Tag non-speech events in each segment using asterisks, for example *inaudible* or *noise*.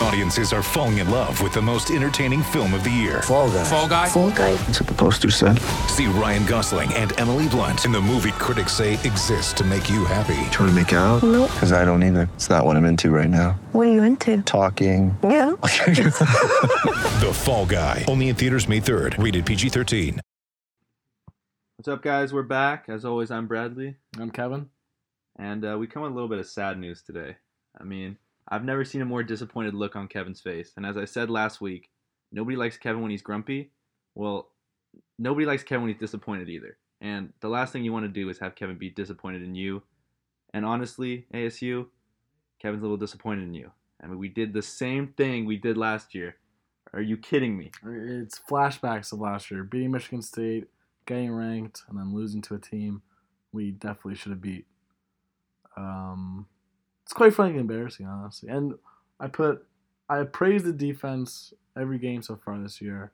Audiences are falling in love with the most entertaining film of the year. Fall guy. Fall guy. Fall guy. That's what the poster said. See Ryan Gosling and Emily Blunt in the movie critics say exists to make you happy. Trying to make it out? Nope. Because I don't either. It's not what I'm into right now. What are you into? Talking. Yeah. *laughs* *laughs* The Fall Guy. Only in theaters May 3rd. Rated PG-13. What's up, guys? We're back. As always, I'm Bradley, I'm Kevin. and uh, we come with a little bit of sad news today. I mean, I've never seen a more disappointed look on Kevin's face. And as I said last week, nobody likes Kevin when he's grumpy. Well, nobody likes Kevin when he's disappointed either. And the last thing you want to do is have Kevin be disappointed in you. And honestly, ASU, Kevin's a little disappointed in you. I mean, we did the same thing we did last year. Are you kidding me? It's flashbacks of last year, beating Michigan State, getting ranked, and then losing to a team we definitely should have beat. Um, it's quite frankly embarrassing, honestly. And I put, I praised the defense every game so far this year,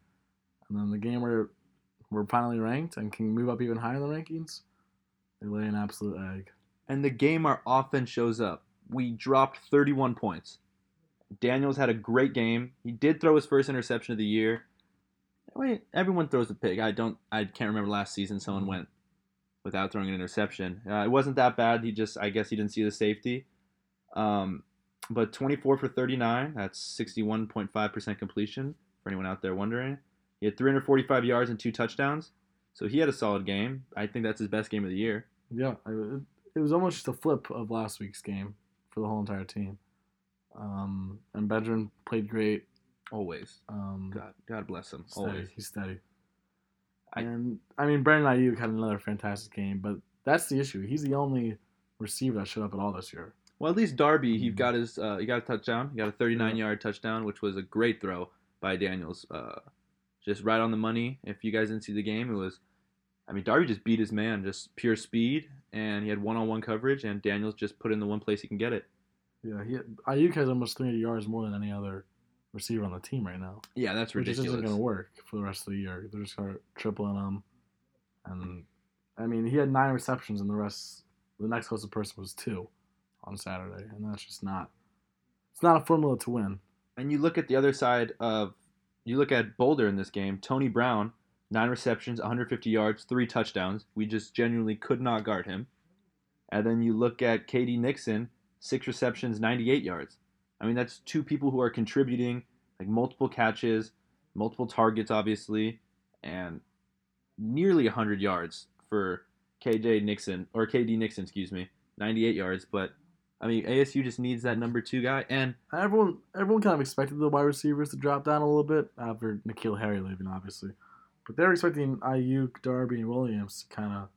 and then the game where we're finally ranked and can move up even higher in the rankings, they lay an absolute egg. and the game our offense shows up. We dropped 31 points. Daniels had a great game. He did throw his first interception of the year. Wait, everyone throws a pick. I don't. I can't remember last season someone went without throwing an interception. Uh, it wasn't that bad. He just, I guess, he didn't see the safety. Um, but 24 for 39. That's 61.5% completion for anyone out there wondering. He had 345 yards and two touchdowns. So he had a solid game. I think that's his best game of the year. Yeah, it, was almost just a flip of last week's game for the whole entire team. Um, and Bedrin played great. Always. Um, God, God bless him. steady. Always. He's steady. I- and I mean, Brandon Aiyuk had another fantastic game, but that's the issue. He's the only receiver that showed up at all this year. Well, at least Darby, he Mhm. got his, uh, he got a touchdown. He got a 39 Yeah. yard touchdown, which was a great throw by Daniels. Uh, just right on the money. If you guys didn't see the game, it was, I mean, Darby just beat his man, just pure speed, and he had one on one coverage, and Daniels just put in the one place he can get it. Yeah, he Aiyuk has almost 300 yards more than any other receiver on the team right now, Yeah, that's which just isn't going to work for the rest of the year. They're just going to tripling him, and I mean, he had nine receptions, and the rest, the next closest person was two on Saturday, and that's just not. It's not a formula to win. And you look at the other side of, you look at Boulder in this game. Tony Brown, nine receptions, 150 yards, three touchdowns. We just genuinely could not guard him. And then you look at K.D. Nixon, six receptions, 98 yards. I mean, that's two people who are contributing, like multiple catches, multiple targets, obviously, and nearly 100 yards for K.J. Nixon or K.D. Nixon, excuse me, 98 yards. But I mean, ASU just needs that number two guy, and Everyone, everyone kind of expected the wide receivers to drop down a little bit uh, after N'Keal Harry leaving, obviously, but they're expecting Aiyuk, Darby, and Williams to kind of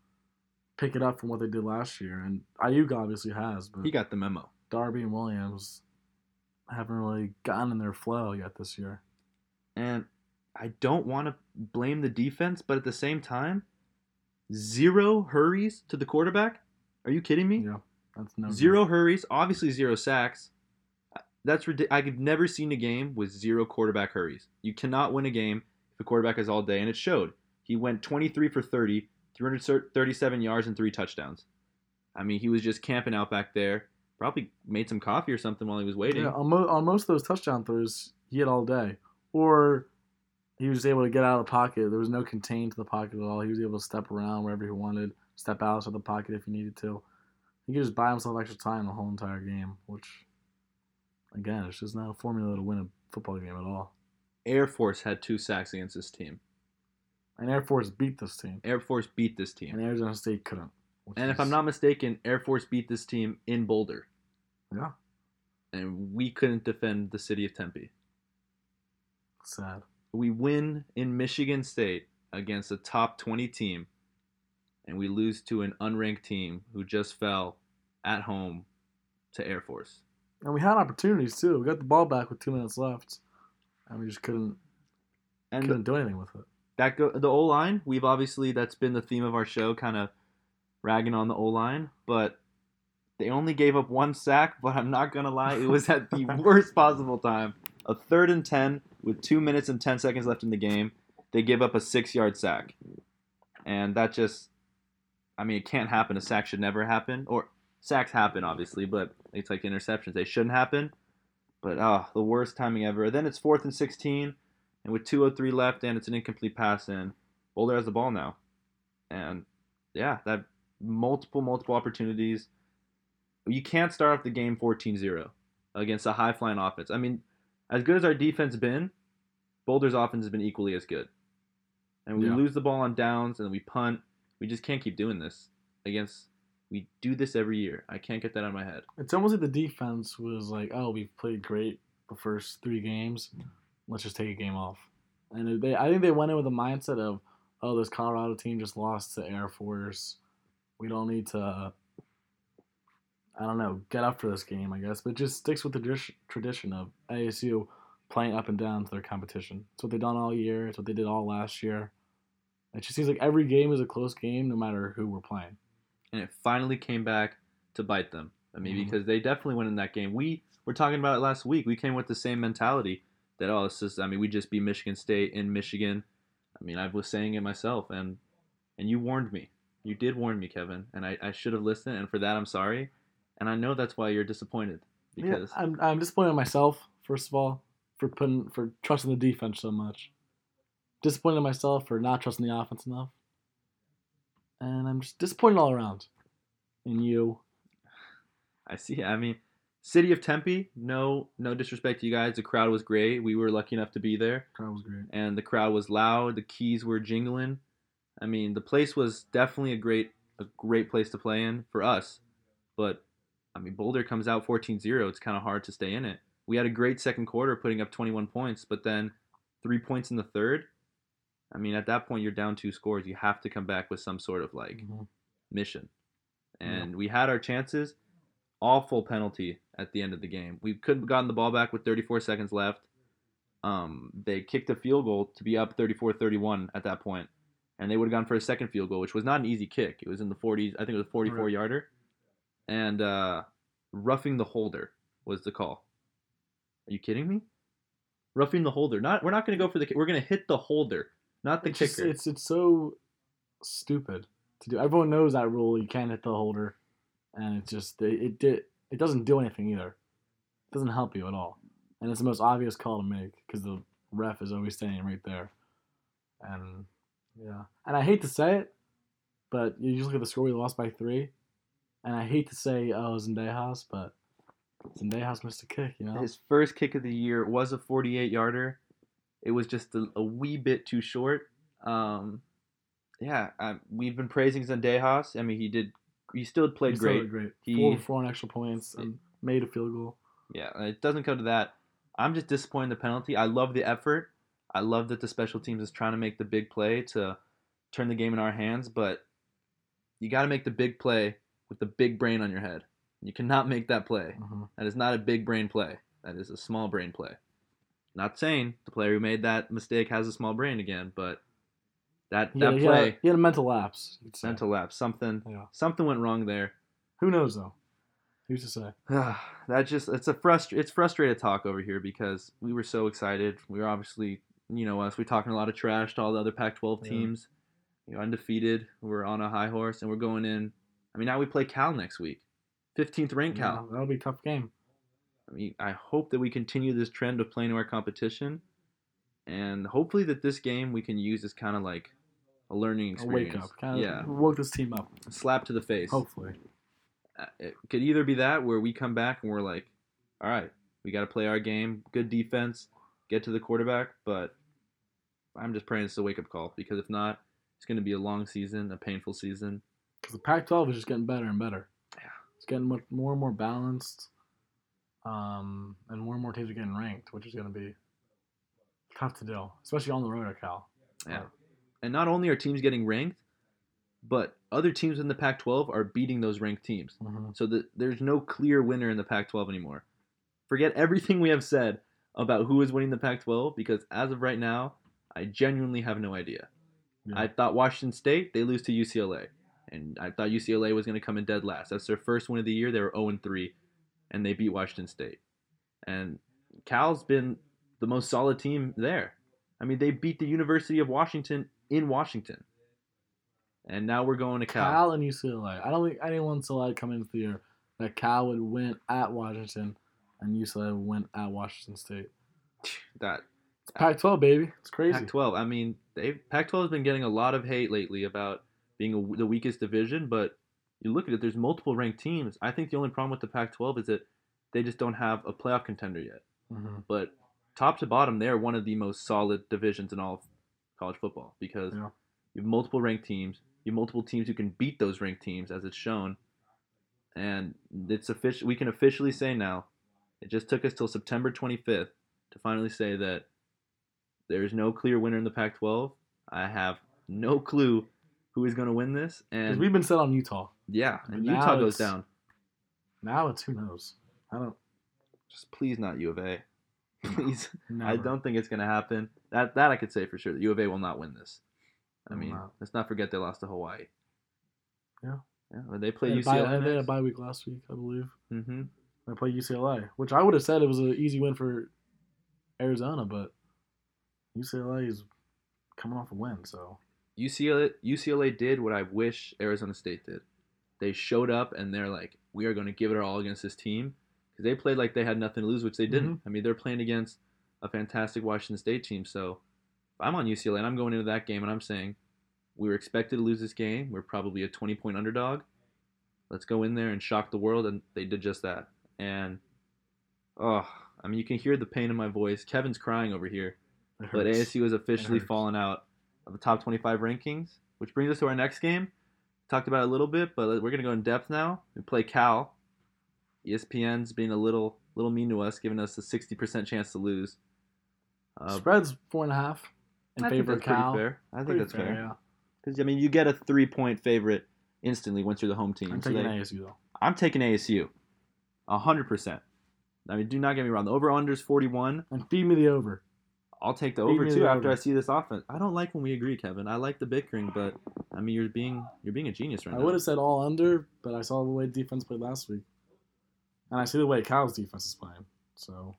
pick it up from what they did last year, and Aiyuk obviously has, but he got the memo. Darby and Williams haven't really gotten in their flow yet this year. And I don't want to blame the defense, but at the same time, zero hurries to the quarterback. Are you kidding me? Yeah, that's no Zero hurries, obviously zero sacks. Uh, that's ridiculous. I've never seen a game with zero quarterback hurries. You cannot win a game if the quarterback is all day, and it showed. He went 23 for 30, 337 yards, and three touchdowns. I mean, he was just camping out back there. Probably made some coffee or something while he was waiting. Yeah, on, mo- on most of those touchdown throws, he had all day, or he was able to get out of the pocket. There was no contained to the pocket at all. He was able to step around wherever he wanted, step out of the pocket if he needed to. He could just buy himself extra time the whole entire game, which, again, it's just not a formula to win a football game at all. Air Force had two sacks against this team. And Air Force beat this team, Air Force beat this team. and Arizona State couldn't. And if I'm not mistaken, Air Force beat this team in Boulder. yeah, And we couldn't defend the city of Tempe. sad. We win in Michigan State against a top 20 team, and we lose to an unranked team who just fell at home to Air Force. And we had opportunities too. We got the ball back with two minutes left, and we just couldn't And couldn't do anything with it. that go the O line. We've obviously that's been the theme of our show, kind of ragging on the O line, but they only gave up one sack. *laughs* But I'm not gonna lie, it was at the *laughs* worst possible time. A third and ten with two minutes and ten seconds left in the game. They give up a six yard sack. and that just, I mean, it can't happen. A sack should never happen, or sacks happen obviously, but it's like interceptions. They shouldn't happen. But oh, the worst timing ever. Then it's fourth and sixteen, and with two oh three left, and it's an incomplete pass in. Boulder has the ball now, and yeah, that multiple multiple opportunities. You can't start off the game 14-0 against a high flying offense. I mean, as good as our defense been, Boulder's offense has been equally as good. And we Yeah. lose the ball on downs and we punt. We just can't keep doing this against. We do this every year. I can't get that out of my head. It's almost like the defense was like, "Oh, we've played great the first three games. Let's just take a game off." And they, I think they went in with a mindset of, "Oh, this Colorado team just lost to Air Force. We don't need to, I don't know, get up for this game, I guess." But just sticks with the tradition of ASU playing up and down to their competition. It's what they've done all year. It's what they did all last year. It just seems like every game is a close game, no matter who we're playing. and it finally came back to bite them. I mean, Mhm. because they definitely went in that game. We were talking about it last week. We came with the same mentality that oh, it's just. I mean, we just beat Michigan State in Michigan. I mean, I was saying it myself, and and you warned me. You did warn me, Kevin, and I, I should have listened. And for that, I'm sorry. And I know that's why you're disappointed because yeah, I'm I'm disappointed in myself first of all for putting for trusting the defense so much. Disappointed in myself for not trusting the offense enough, and I'm just disappointed all around. In you, I see. I mean, City of Tempe. No, no disrespect to you guys. The crowd was great. We were lucky enough to be there. crowd was great. and the crowd was loud. The keys were jingling. I mean, the place was definitely a great a great place to play in for us. But I mean, Boulder comes out 14-0. It's kind of hard to stay in it. We had a great second quarter, putting up 21 points, but then three points in the third. I mean, at that point, you're down two scores. You have to come back with some sort of like Mhm. mission. And we had our chances. Awful penalty at the end of the game. We could have gotten the ball back with 34 seconds left. Um, they kicked a field goal to be up 34-31 at that point. and they would have gone for a second field goal, which was not an easy kick. It was in the 40s. I think it was a 44 Right. yarder, and uh, roughing the holder was the call. Are you kidding me? Roughing the holder. Not. We're not going to go for the. We're going to hit the holder, not the It's, just, kicker. it's it's so stupid to do. Everyone knows that rule. You can't hit the holder, and it just it, it did it doesn't do anything either. It doesn't help you at all, and it's the most obvious call to make because the ref is always standing right there, and yeah, and I hate to say it, but you just look at the score. We lost by three, and I hate to say oh Zendejas, but Zendejas missed a kick. You know, His first kick of the year was a 48 yarder. It was just a, a wee bit too short. Um, yeah, I, we've been praising Zendejas. I mean, he did. He still played He great. did great. He- Four four on extra points and made a field goal. Yeah, it doesn't come to that. I'm just disappointed in the penalty. I love the effort. I love that the special teams is trying to make the big play to turn the game in our hands, but you got to make the big play with the big brain on your head. You cannot make that play. Mhm. That is not a big brain play. That is a small brain play. Not saying the player who made that mistake has a small brain again, but that He that had, he had a- play, he had a mental lapse. you say. mental lapse, something Yeah. something went wrong there. Who knows though? Who's to say? *sighs* that just it's a frust it's frustrated talk over here because we were so excited. We were obviously you know us. We're talking a lot of trash to all the other Pac-12 Yeah. teams. You're undefeated. We're on a high horse, and we're going in. I mean, now we play Cal next week, 15th ranked Yeah, Cal. that'll be a tough game. I hope that we continue this trend of playing to our competition, and hopefully that this game we can use as kind of like a learning A experience. wake up. Kind of yeah, woke this team up. slap to the face. Hopefully. Uh, it could either be that where we come back and we're like, all right, we got to play our game, good defense, get to the quarterback. But I'm just praying it's a wake up call because if not, it's going to be a long season, a painful season. Because the Pac-12 is just getting better and better. Yeah. It's getting much more and more balanced. Um, and more and more teams are getting ranked, which is going to be tough to do, especially on the road at Cal. Yeah. And not only are teams getting ranked, but other teams in the Pac 12 are beating those ranked teams. hmm So that there's no clear winner in the Pac 12 anymore. Forget everything we have said about who is winning the Pac 12 because as of right now, I genuinely have no idea. Yeah. I thought Washington State, they lose to UCLA. And I thought UCLA was going to come in dead last. That's their first win of the year. They were 0 3, and they beat Washington State. And Cal's been the most solid team there. I mean, they beat the University of Washington in Washington. And now we're going to Cal. Cal and UCLA. I don't think anyone saw that coming into the year that Cal would win at Washington and UCLA would win at Washington State. That It's Pac-12, baby. It's crazy. Pac-12. I mean, they Pac-12 has been getting a lot of hate lately about being a, the weakest division, but you look at it. There's multiple ranked teams. I think the only problem with the Pac-12 is that they just don't have a playoff contender yet. Mhm. But top to bottom, they're one of the most solid divisions in all of college football because Yeah. you have multiple ranked teams. You have multiple teams who can beat those ranked teams, as it's shown. And it's official. We can officially say now, it just took us till September 25th to finally say that there is no clear winner in the Pac-12. I have no clue who is going to win this, and we've been set on Utah. Yeah, and now Utah goes down. Now it's who knows. I don't. Just please not U of A. *laughs* Please. I don't think it's going to happen. That that I could say for sure. That U of A will not win this. I mean, not. let's not forget they lost to Hawaii. Yeah. Yeah. but They play They had, a bye, UCLA. they had a bye week last week, I believe. Mm-hmm. They play UCLA, which I would have said it was an easy win for Arizona, but UCLA is coming off a win, so UCLA UCLA did what I wish Arizona State did. They showed up and they're like, we are going to give it our all against this team because they played like they had nothing to lose, which they didn't. I mean, they're playing against a fantastic Washington State team. So if I'm on UCLA and I'm going into that game and I'm saying we were expected to lose this game, we're probably a 20 point underdog. Let's go in there and shock the world, and they did just that. And oh, I mean, you can hear the pain in my voice. Kevin's crying over here. But. ASU has officially fallen out of the top 25 rankings, which brings us to our next game. Talked about it a little bit, but we're gonna go in depth now. We play Cal. ESPN's being a little little mean to us, giving us a 60% chance to lose. Uh, Spread's four and a half in I favor of Cal. fair. I think Pretty that's fair. Yeah. Because I mean, you get a three point favorite instantly once you're the home team. I'm So taking they- ASU though. I'm taking ASU, hundred percent. I mean, do not get me wrong. The over under is 41. And feed me the over. I'll take the over too the after over. I see this offense. I don't like when we agree, Kevin. I like the bickering, but I mean you're being you're being a genius right I now. I would have said all under, but I saw the way defense played last week, and I see the way Cal's defense is playing. So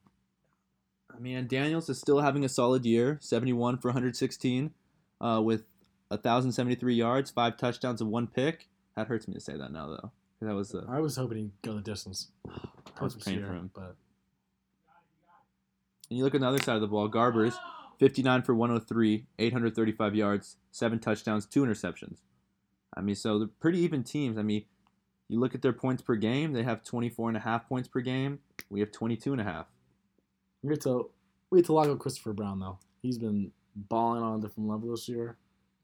I mean, Daniels is still having a solid year, 71 for 116, uh, with 1,073 yards, five touchdowns, and one pick. That hurts me to say that now, though. That was uh, I was hoping he'd go the distance. I was praying year, for him. but And you look at the other side of the ball, Garbers, 59 for 103, 835 yards, seven touchdowns, two interceptions. I mean, so they're pretty even teams. I mean, you look at their points per game, they have 24 and a half points per game. We have 22 and a half. we get to we get to lock up Christopher Brown though. He's been balling on a different level this year.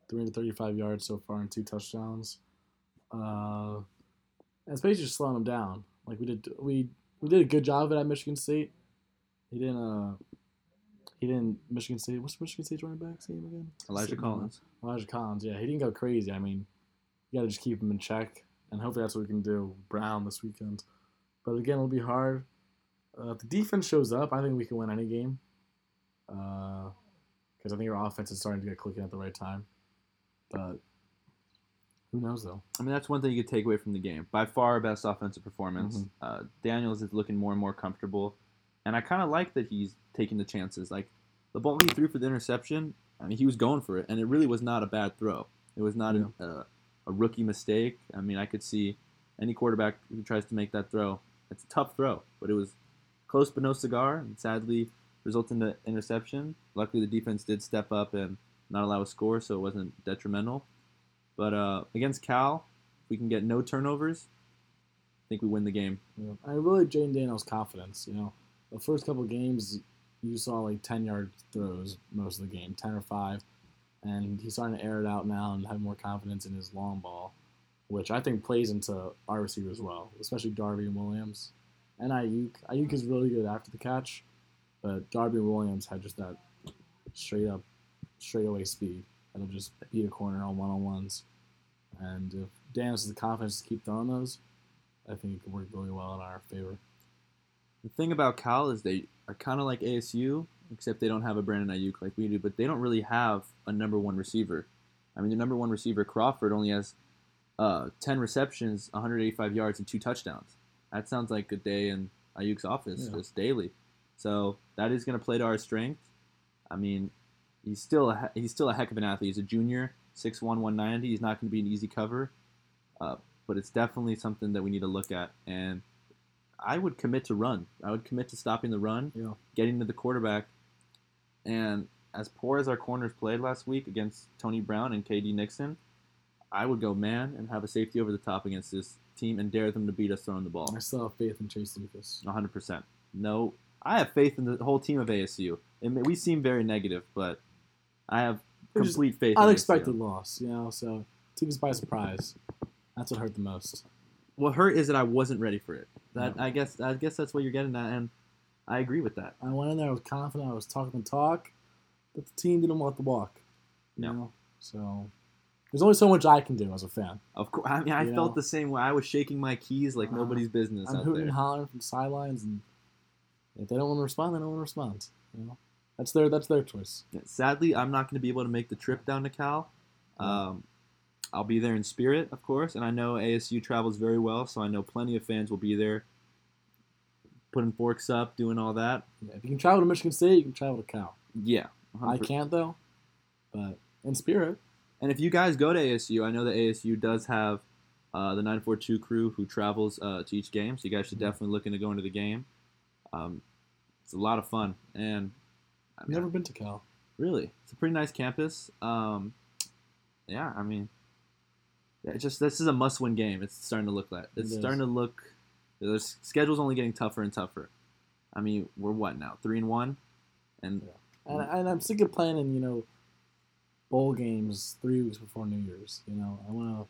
335 yards so far and two touchdowns. Uh, and it's basically just slowing him down. Like we did, we we did a good job of it at Michigan State. He didn't. Uh, he didn't. Michigan State. What's Michigan State's running back's name again? Elijah Collins. Elijah Collins. Yeah, he didn't go crazy. I mean, you got to just keep him in check, and hopefully that's what we can do. Brown this weekend, but again, it'll be hard. Uh, if the defense shows up, I think we can win any game. Because I think our offense is starting to get clicking at the right time. But who knows though? I mean, that's one thing you could take away from the game. By far, our best offensive performance. Mhm. Uh, Daniels is looking more and more comfortable, and I kind of like that he's taking the chances. Like the ball he threw for the interception, I mean, he was going for it, and it really was not a bad throw. It was not Yeah. a, a, a rookie mistake. I mean, I could see any quarterback who tries to make that throw. It's a tough throw, but it was close but no cigar, and sadly resulted in an interception. Luckily, the defense did step up and not allow a score, so it wasn't detrimental. But uh, against Cal, if we can get no turnovers, I think we win the game. Know, I really Jane Daniels' confidence. You know, the first couple games, you saw like ten yard throws most of the game, ten or five, and he's starting to air it out now and have more confidence in his long ball, which I think plays into our receiver as well, especially Darby and Williams, and Aiyuk. Aiyuk is really good after the catch, but Darby Williams had just that straight up, straight away speed that'll just beat a corner on one on ones, and if Daniels has the confidence to keep throwing those. I think it could work really well in our favor. The thing about Cal is they are kind of like ASU, except they don't have a Brandon Aiyuk like we do, but they don't really have a number one receiver. I mean, the number one receiver, Crawford, only has uh, 10 receptions, 185 yards, and two touchdowns. That sounds like a day in Aiyuk's office, Yeah. just daily. So that is going to play to our strength. I mean, he's still a, he's still a heck of an athlete. He's a junior. 6'1", 190. He's not going to be an easy cover, uh, but it's definitely something that we need to look at. And I would commit to run. I would commit to stopping the run, Yeah. getting to the quarterback. And as poor as our corners played last week against Tony Brown and KD Nixon, I would go man and have a safety over the top against this team and dare them to beat us throwing the ball. I still have faith in Chase Lucas. 100%. No, I have faith in the whole team of ASU. And we seem very negative, but I have complete faith. in Unexpected ASU. loss, you know. So took us by surprise. That's what hurt the most. What hurt is that I wasn't ready for it. That Yeah. I guess I guess that's what you're getting at, and I agree with that. I went in there. I was confident. I was talking the talk, but the team didn't want the walk. You No. know. So there's only so much I can do as a fan. Of course, I mean I You felt know? the same way. I was shaking my keys like Uh-huh. nobody's business I'm out hooting there. and hollering from sidelines, and if they don't want to respond, they don't want to respond. You know, that's their that's their choice. Sadly, I'm not going to be able to make the trip down to Cal. Um, I'll be there in spirit, of course, and I know ASU travels very well, so I know plenty of fans will be there, putting forks up, doing all that. Yeah, if you can travel to Michigan State, you can travel to Cal. Yeah, I 100%. can't though, but in spirit. And if you guys go to ASU, I know that ASU does have uh, the 942 crew who travels uh, to each game, so you guys should Mm-hmm. definitely look into going to the game. Um, it's a lot of fun, and I I've mean, never been to Cal. really, it's a pretty nice campus. Um, yeah, I mean, yeah, it's just this is a must-win game. It's starting to look like it's It starting to look. The schedule's only getting tougher and tougher. I mean, we're what now? Three and one, and And, and I'm sick of playing in, you know, bowl games three weeks before New Year's. You know, I want to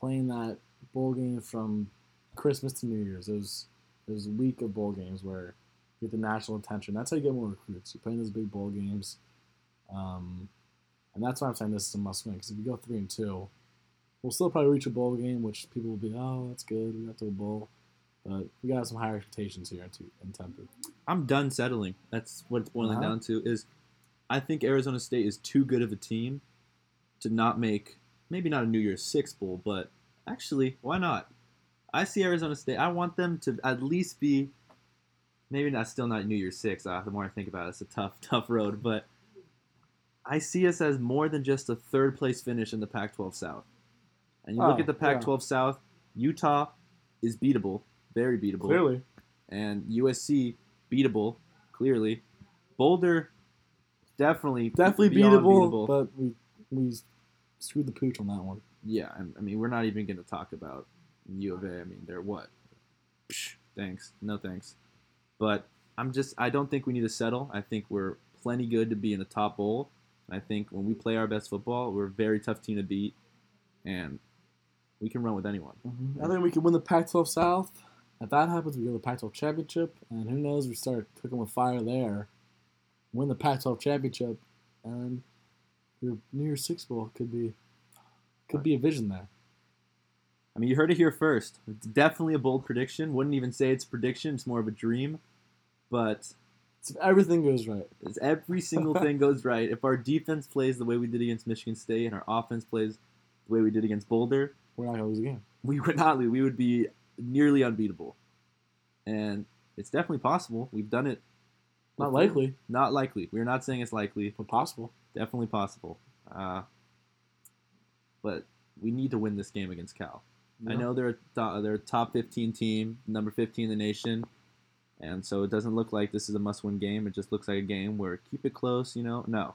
play in that bowl game from Christmas to New Year's. Those those week of bowl games where you get the national attention. That's how you get more recruits. You're playing those big bowl games, um, and that's why I'm saying this is a must win. Because if you go three and two, we'll still probably reach a bowl game, which people will be, oh, that's good. We got to a bowl, but we got some higher expectations here in, in Tempe. I'm done settling. That's what it's boiling Uh-huh. down to. Is I think Arizona State is too good of a team to not make maybe not a New Year's Six bowl, but actually, why not? I see Arizona State. I want them to at least be maybe not still not New Year's Six. Uh, the more I think about it, it's a tough, *laughs* tough road. But I see us as more than just a third place finish in the Pac-12 South. And you look Oh, at the Pac-12 South, Utah is beatable, very beatable Clearly, and USC beatable, clearly. Boulder definitely definitely beyond beatable, but we we screwed the pooch on that one. yeah, I mean we're not even going to talk about U of A. I mean they're what? Psh, thanks, no thanks. But I'm just I don't think we need to settle. I think we're plenty good to be in the top bowl. I think when we play our best football, we're a very tough team to beat, and we can run with anyone. Mm-hmm. I think we can win the Pac-12 South. If that happens, we go to the Pac-12 championship, and who knows? We start cooking with fire there. Win the Pac-12 championship, and your New Year's Six bowl could be could be a vision there. I mean, you heard it here first. It's definitely a bold prediction. Wouldn't even say it's a prediction. It's more of a dream. But if everything goes right, If every single *laughs* thing goes right, if our defense plays the way we did against Michigan State and our offense plays the way we did against Boulder, we're not gonna lose a game. we would not lose. We would be nearly unbeatable. And it's definitely possible. We've done it. Not before. likely, Not likely. We're not saying it's likely. but possible. Definitely possible. Uh, but we need to win this game against Cal. I know they're a, to- they're a top 15 team, number 15 in the nation, and so it doesn't look like this is a must-win game. It just looks like a game where keep it close. You know, no,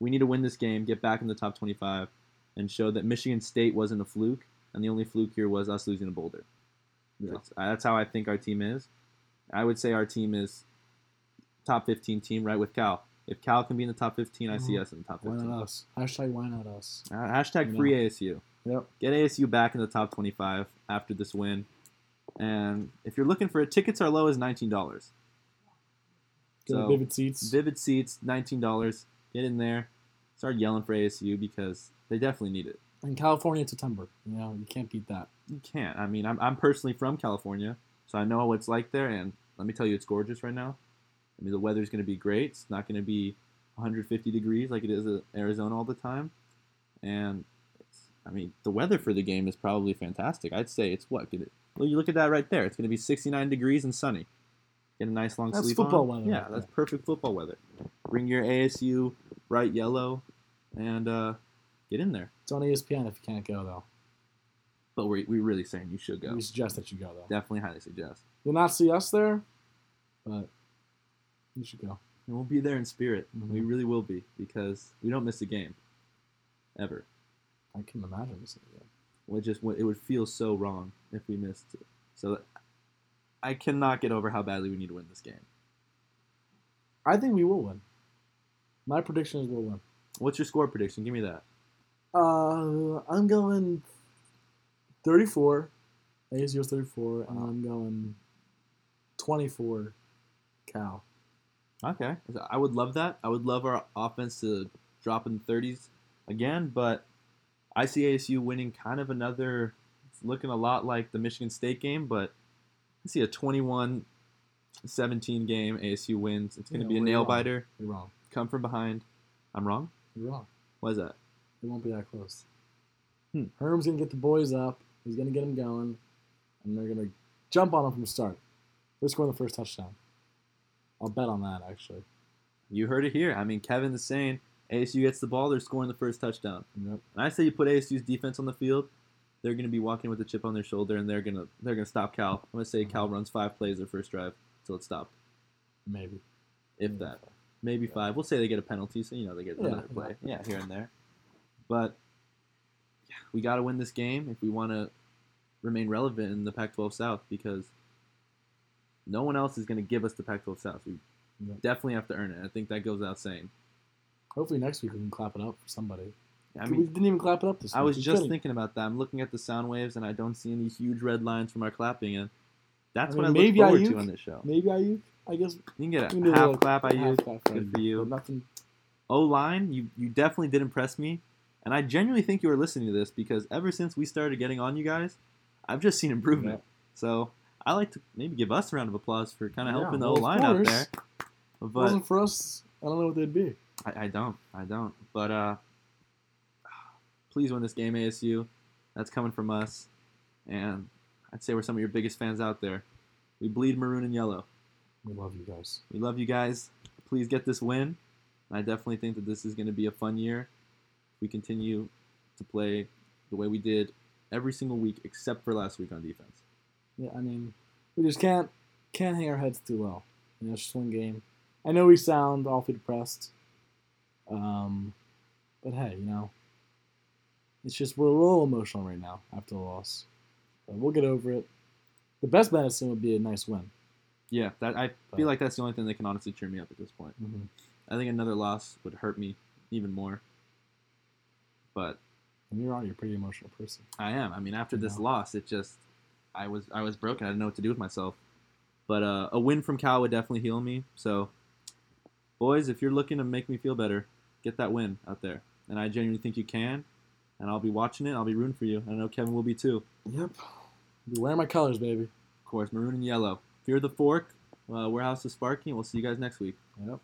we need to win this game, get back in the top 25, and show that Michigan State wasn't a fluke, and the only fluke here was us losing to Boulder. Yeah. That's, uh, that's how I think our team is. I would say our team is top 15 team, right with Cal. If Cal can be in the top 15, I see Mhm. us in the top 15. Why 15. not us? Hashtag why not us? Uh, hashtag You free know. ASU. Yep. Get ASU back in the top 25 after this win. And if you're looking for it, tickets are low as $19. Get So, vivid seats. Vivid seats, $19. Get in there. Start yelling for ASU because they definitely need it. in California it's a September. You know, you can't beat that. You can't. I mean, I'm, I'm personally from California, so I know what it's like there. And let me tell you, it's gorgeous right now. I mean, the weather's going to be great. It's not going to be 150 degrees like it is in Arizona all the time. And it's, I mean, the weather for the game is probably fantastic. I'd say it's what? It? Well, you look at that right there. It's going to be 69 degrees and sunny. Get a nice long That's sleeve football on. weather Yeah, right that's there. perfect football weather. Bring your ASU bright yellow, and uh, Get in there. It's on ESPN if you can't go though. But we're, we're really saying you should go. We suggest that you go though. Definitely highly suggest. You'll not see us there, but you should go. And we'll be there in spirit. Mhm. We really will be because we don't miss a game. Ever. I can imagine this again. It just it would feel so wrong if we missed it. So I cannot get over how badly we need to win this game. I think we will win. My prediction is we'll win. What's your score prediction? Give me that. Uh, I'm going 34. ASU is 34, and I'm going 24. Cal. Okay. I would love that. I would love our offense to drop in the 30s again, but I see ASU winning kind of another. It's looking a lot like the Michigan State game, but I see a 21 17 game. ASU wins. It's going to Yeah, be a nail wrong. biter. You're wrong. Come from behind. I'm wrong? You're wrong. Why is that? It won't be that close. Hmm. Herm's gonna get the boys up. He's gonna get them going, and they're gonna jump on them from the start. They're scoring the first touchdown. I'll bet on that actually. You heard it here. I mean, Kevin is saying ASU gets the ball, they're scoring the first touchdown. Yep. And I say you put ASU's defense on the field, they're going to be walking with a chip on their shoulder, and they're going to they're going to stop Cal. I'm going to say Cal runs five plays their first drive until it's stopped, Maybe. if that. Maybe five. We'll say they get a penalty, so you know they get Yeah, another play. Yeah, here and there. But yeah, we got to win this game if we want to remain relevant in the Pac-12 South because no one else is going to give us the Pac-12 South. We Yeah. definitely have to earn it. I think that goes without saying. Hopefully next week we can clap it up for somebody. I mean, we didn't even clap it up this week. I was just couldn't. thinking about that. I'm looking at the sound waves and I don't see any huge red lines from our clapping, and that's I what mean, I look maybe forward Aiyuk- to on this show. Maybe Aiyuk. I guess You can get a can half clap. I half use clap good for but you. Nothing. O line, you you definitely did impress me, and I genuinely think you were listening to this because ever since we started getting on you guys, I've just seen improvement. So I like to maybe give us a round of applause for kind of Yeah, helping the well, O line out there. If it But wasn't for us, I don't know what they'd be. I, I don't. I don't. But uh, *sighs* please win this game, ASU. That's coming from us, and I'd say we're some of your biggest fans out there. We bleed maroon and yellow. We love you guys. We love you guys. Please get this win. I definitely think that this is going to be a fun year. We continue to play the way we did every single week except for last week on defense. Yeah, I mean, we just can't can't hang our heads too low. You know, it's just one game. I know we sound awfully depressed, um, but hey, you know, it's just we're a little emotional right now after the loss. But we'll get over it. The best medicine would be a nice win. Yeah, that I But- feel like that's the only thing that can honestly cheer me up at this point. Mm-hmm. I think another loss would hurt me even more. But And you're on. You're a pretty emotional person. I am. I mean, after this No. loss, it just I was I was broken. I didn't know what to do with myself. But uh, a win from Cal would definitely heal me. So, boys, if you're looking to make me feel better, get that win out there. And I genuinely think you can. And I'll be watching it. I'll be rooting for you. I know Kevin will be too. Yep. Be wearing my colors, baby. Of course, maroon and yellow. Fear the fork. Uh, warehouse is sparking. We'll see you guys next week. Yep.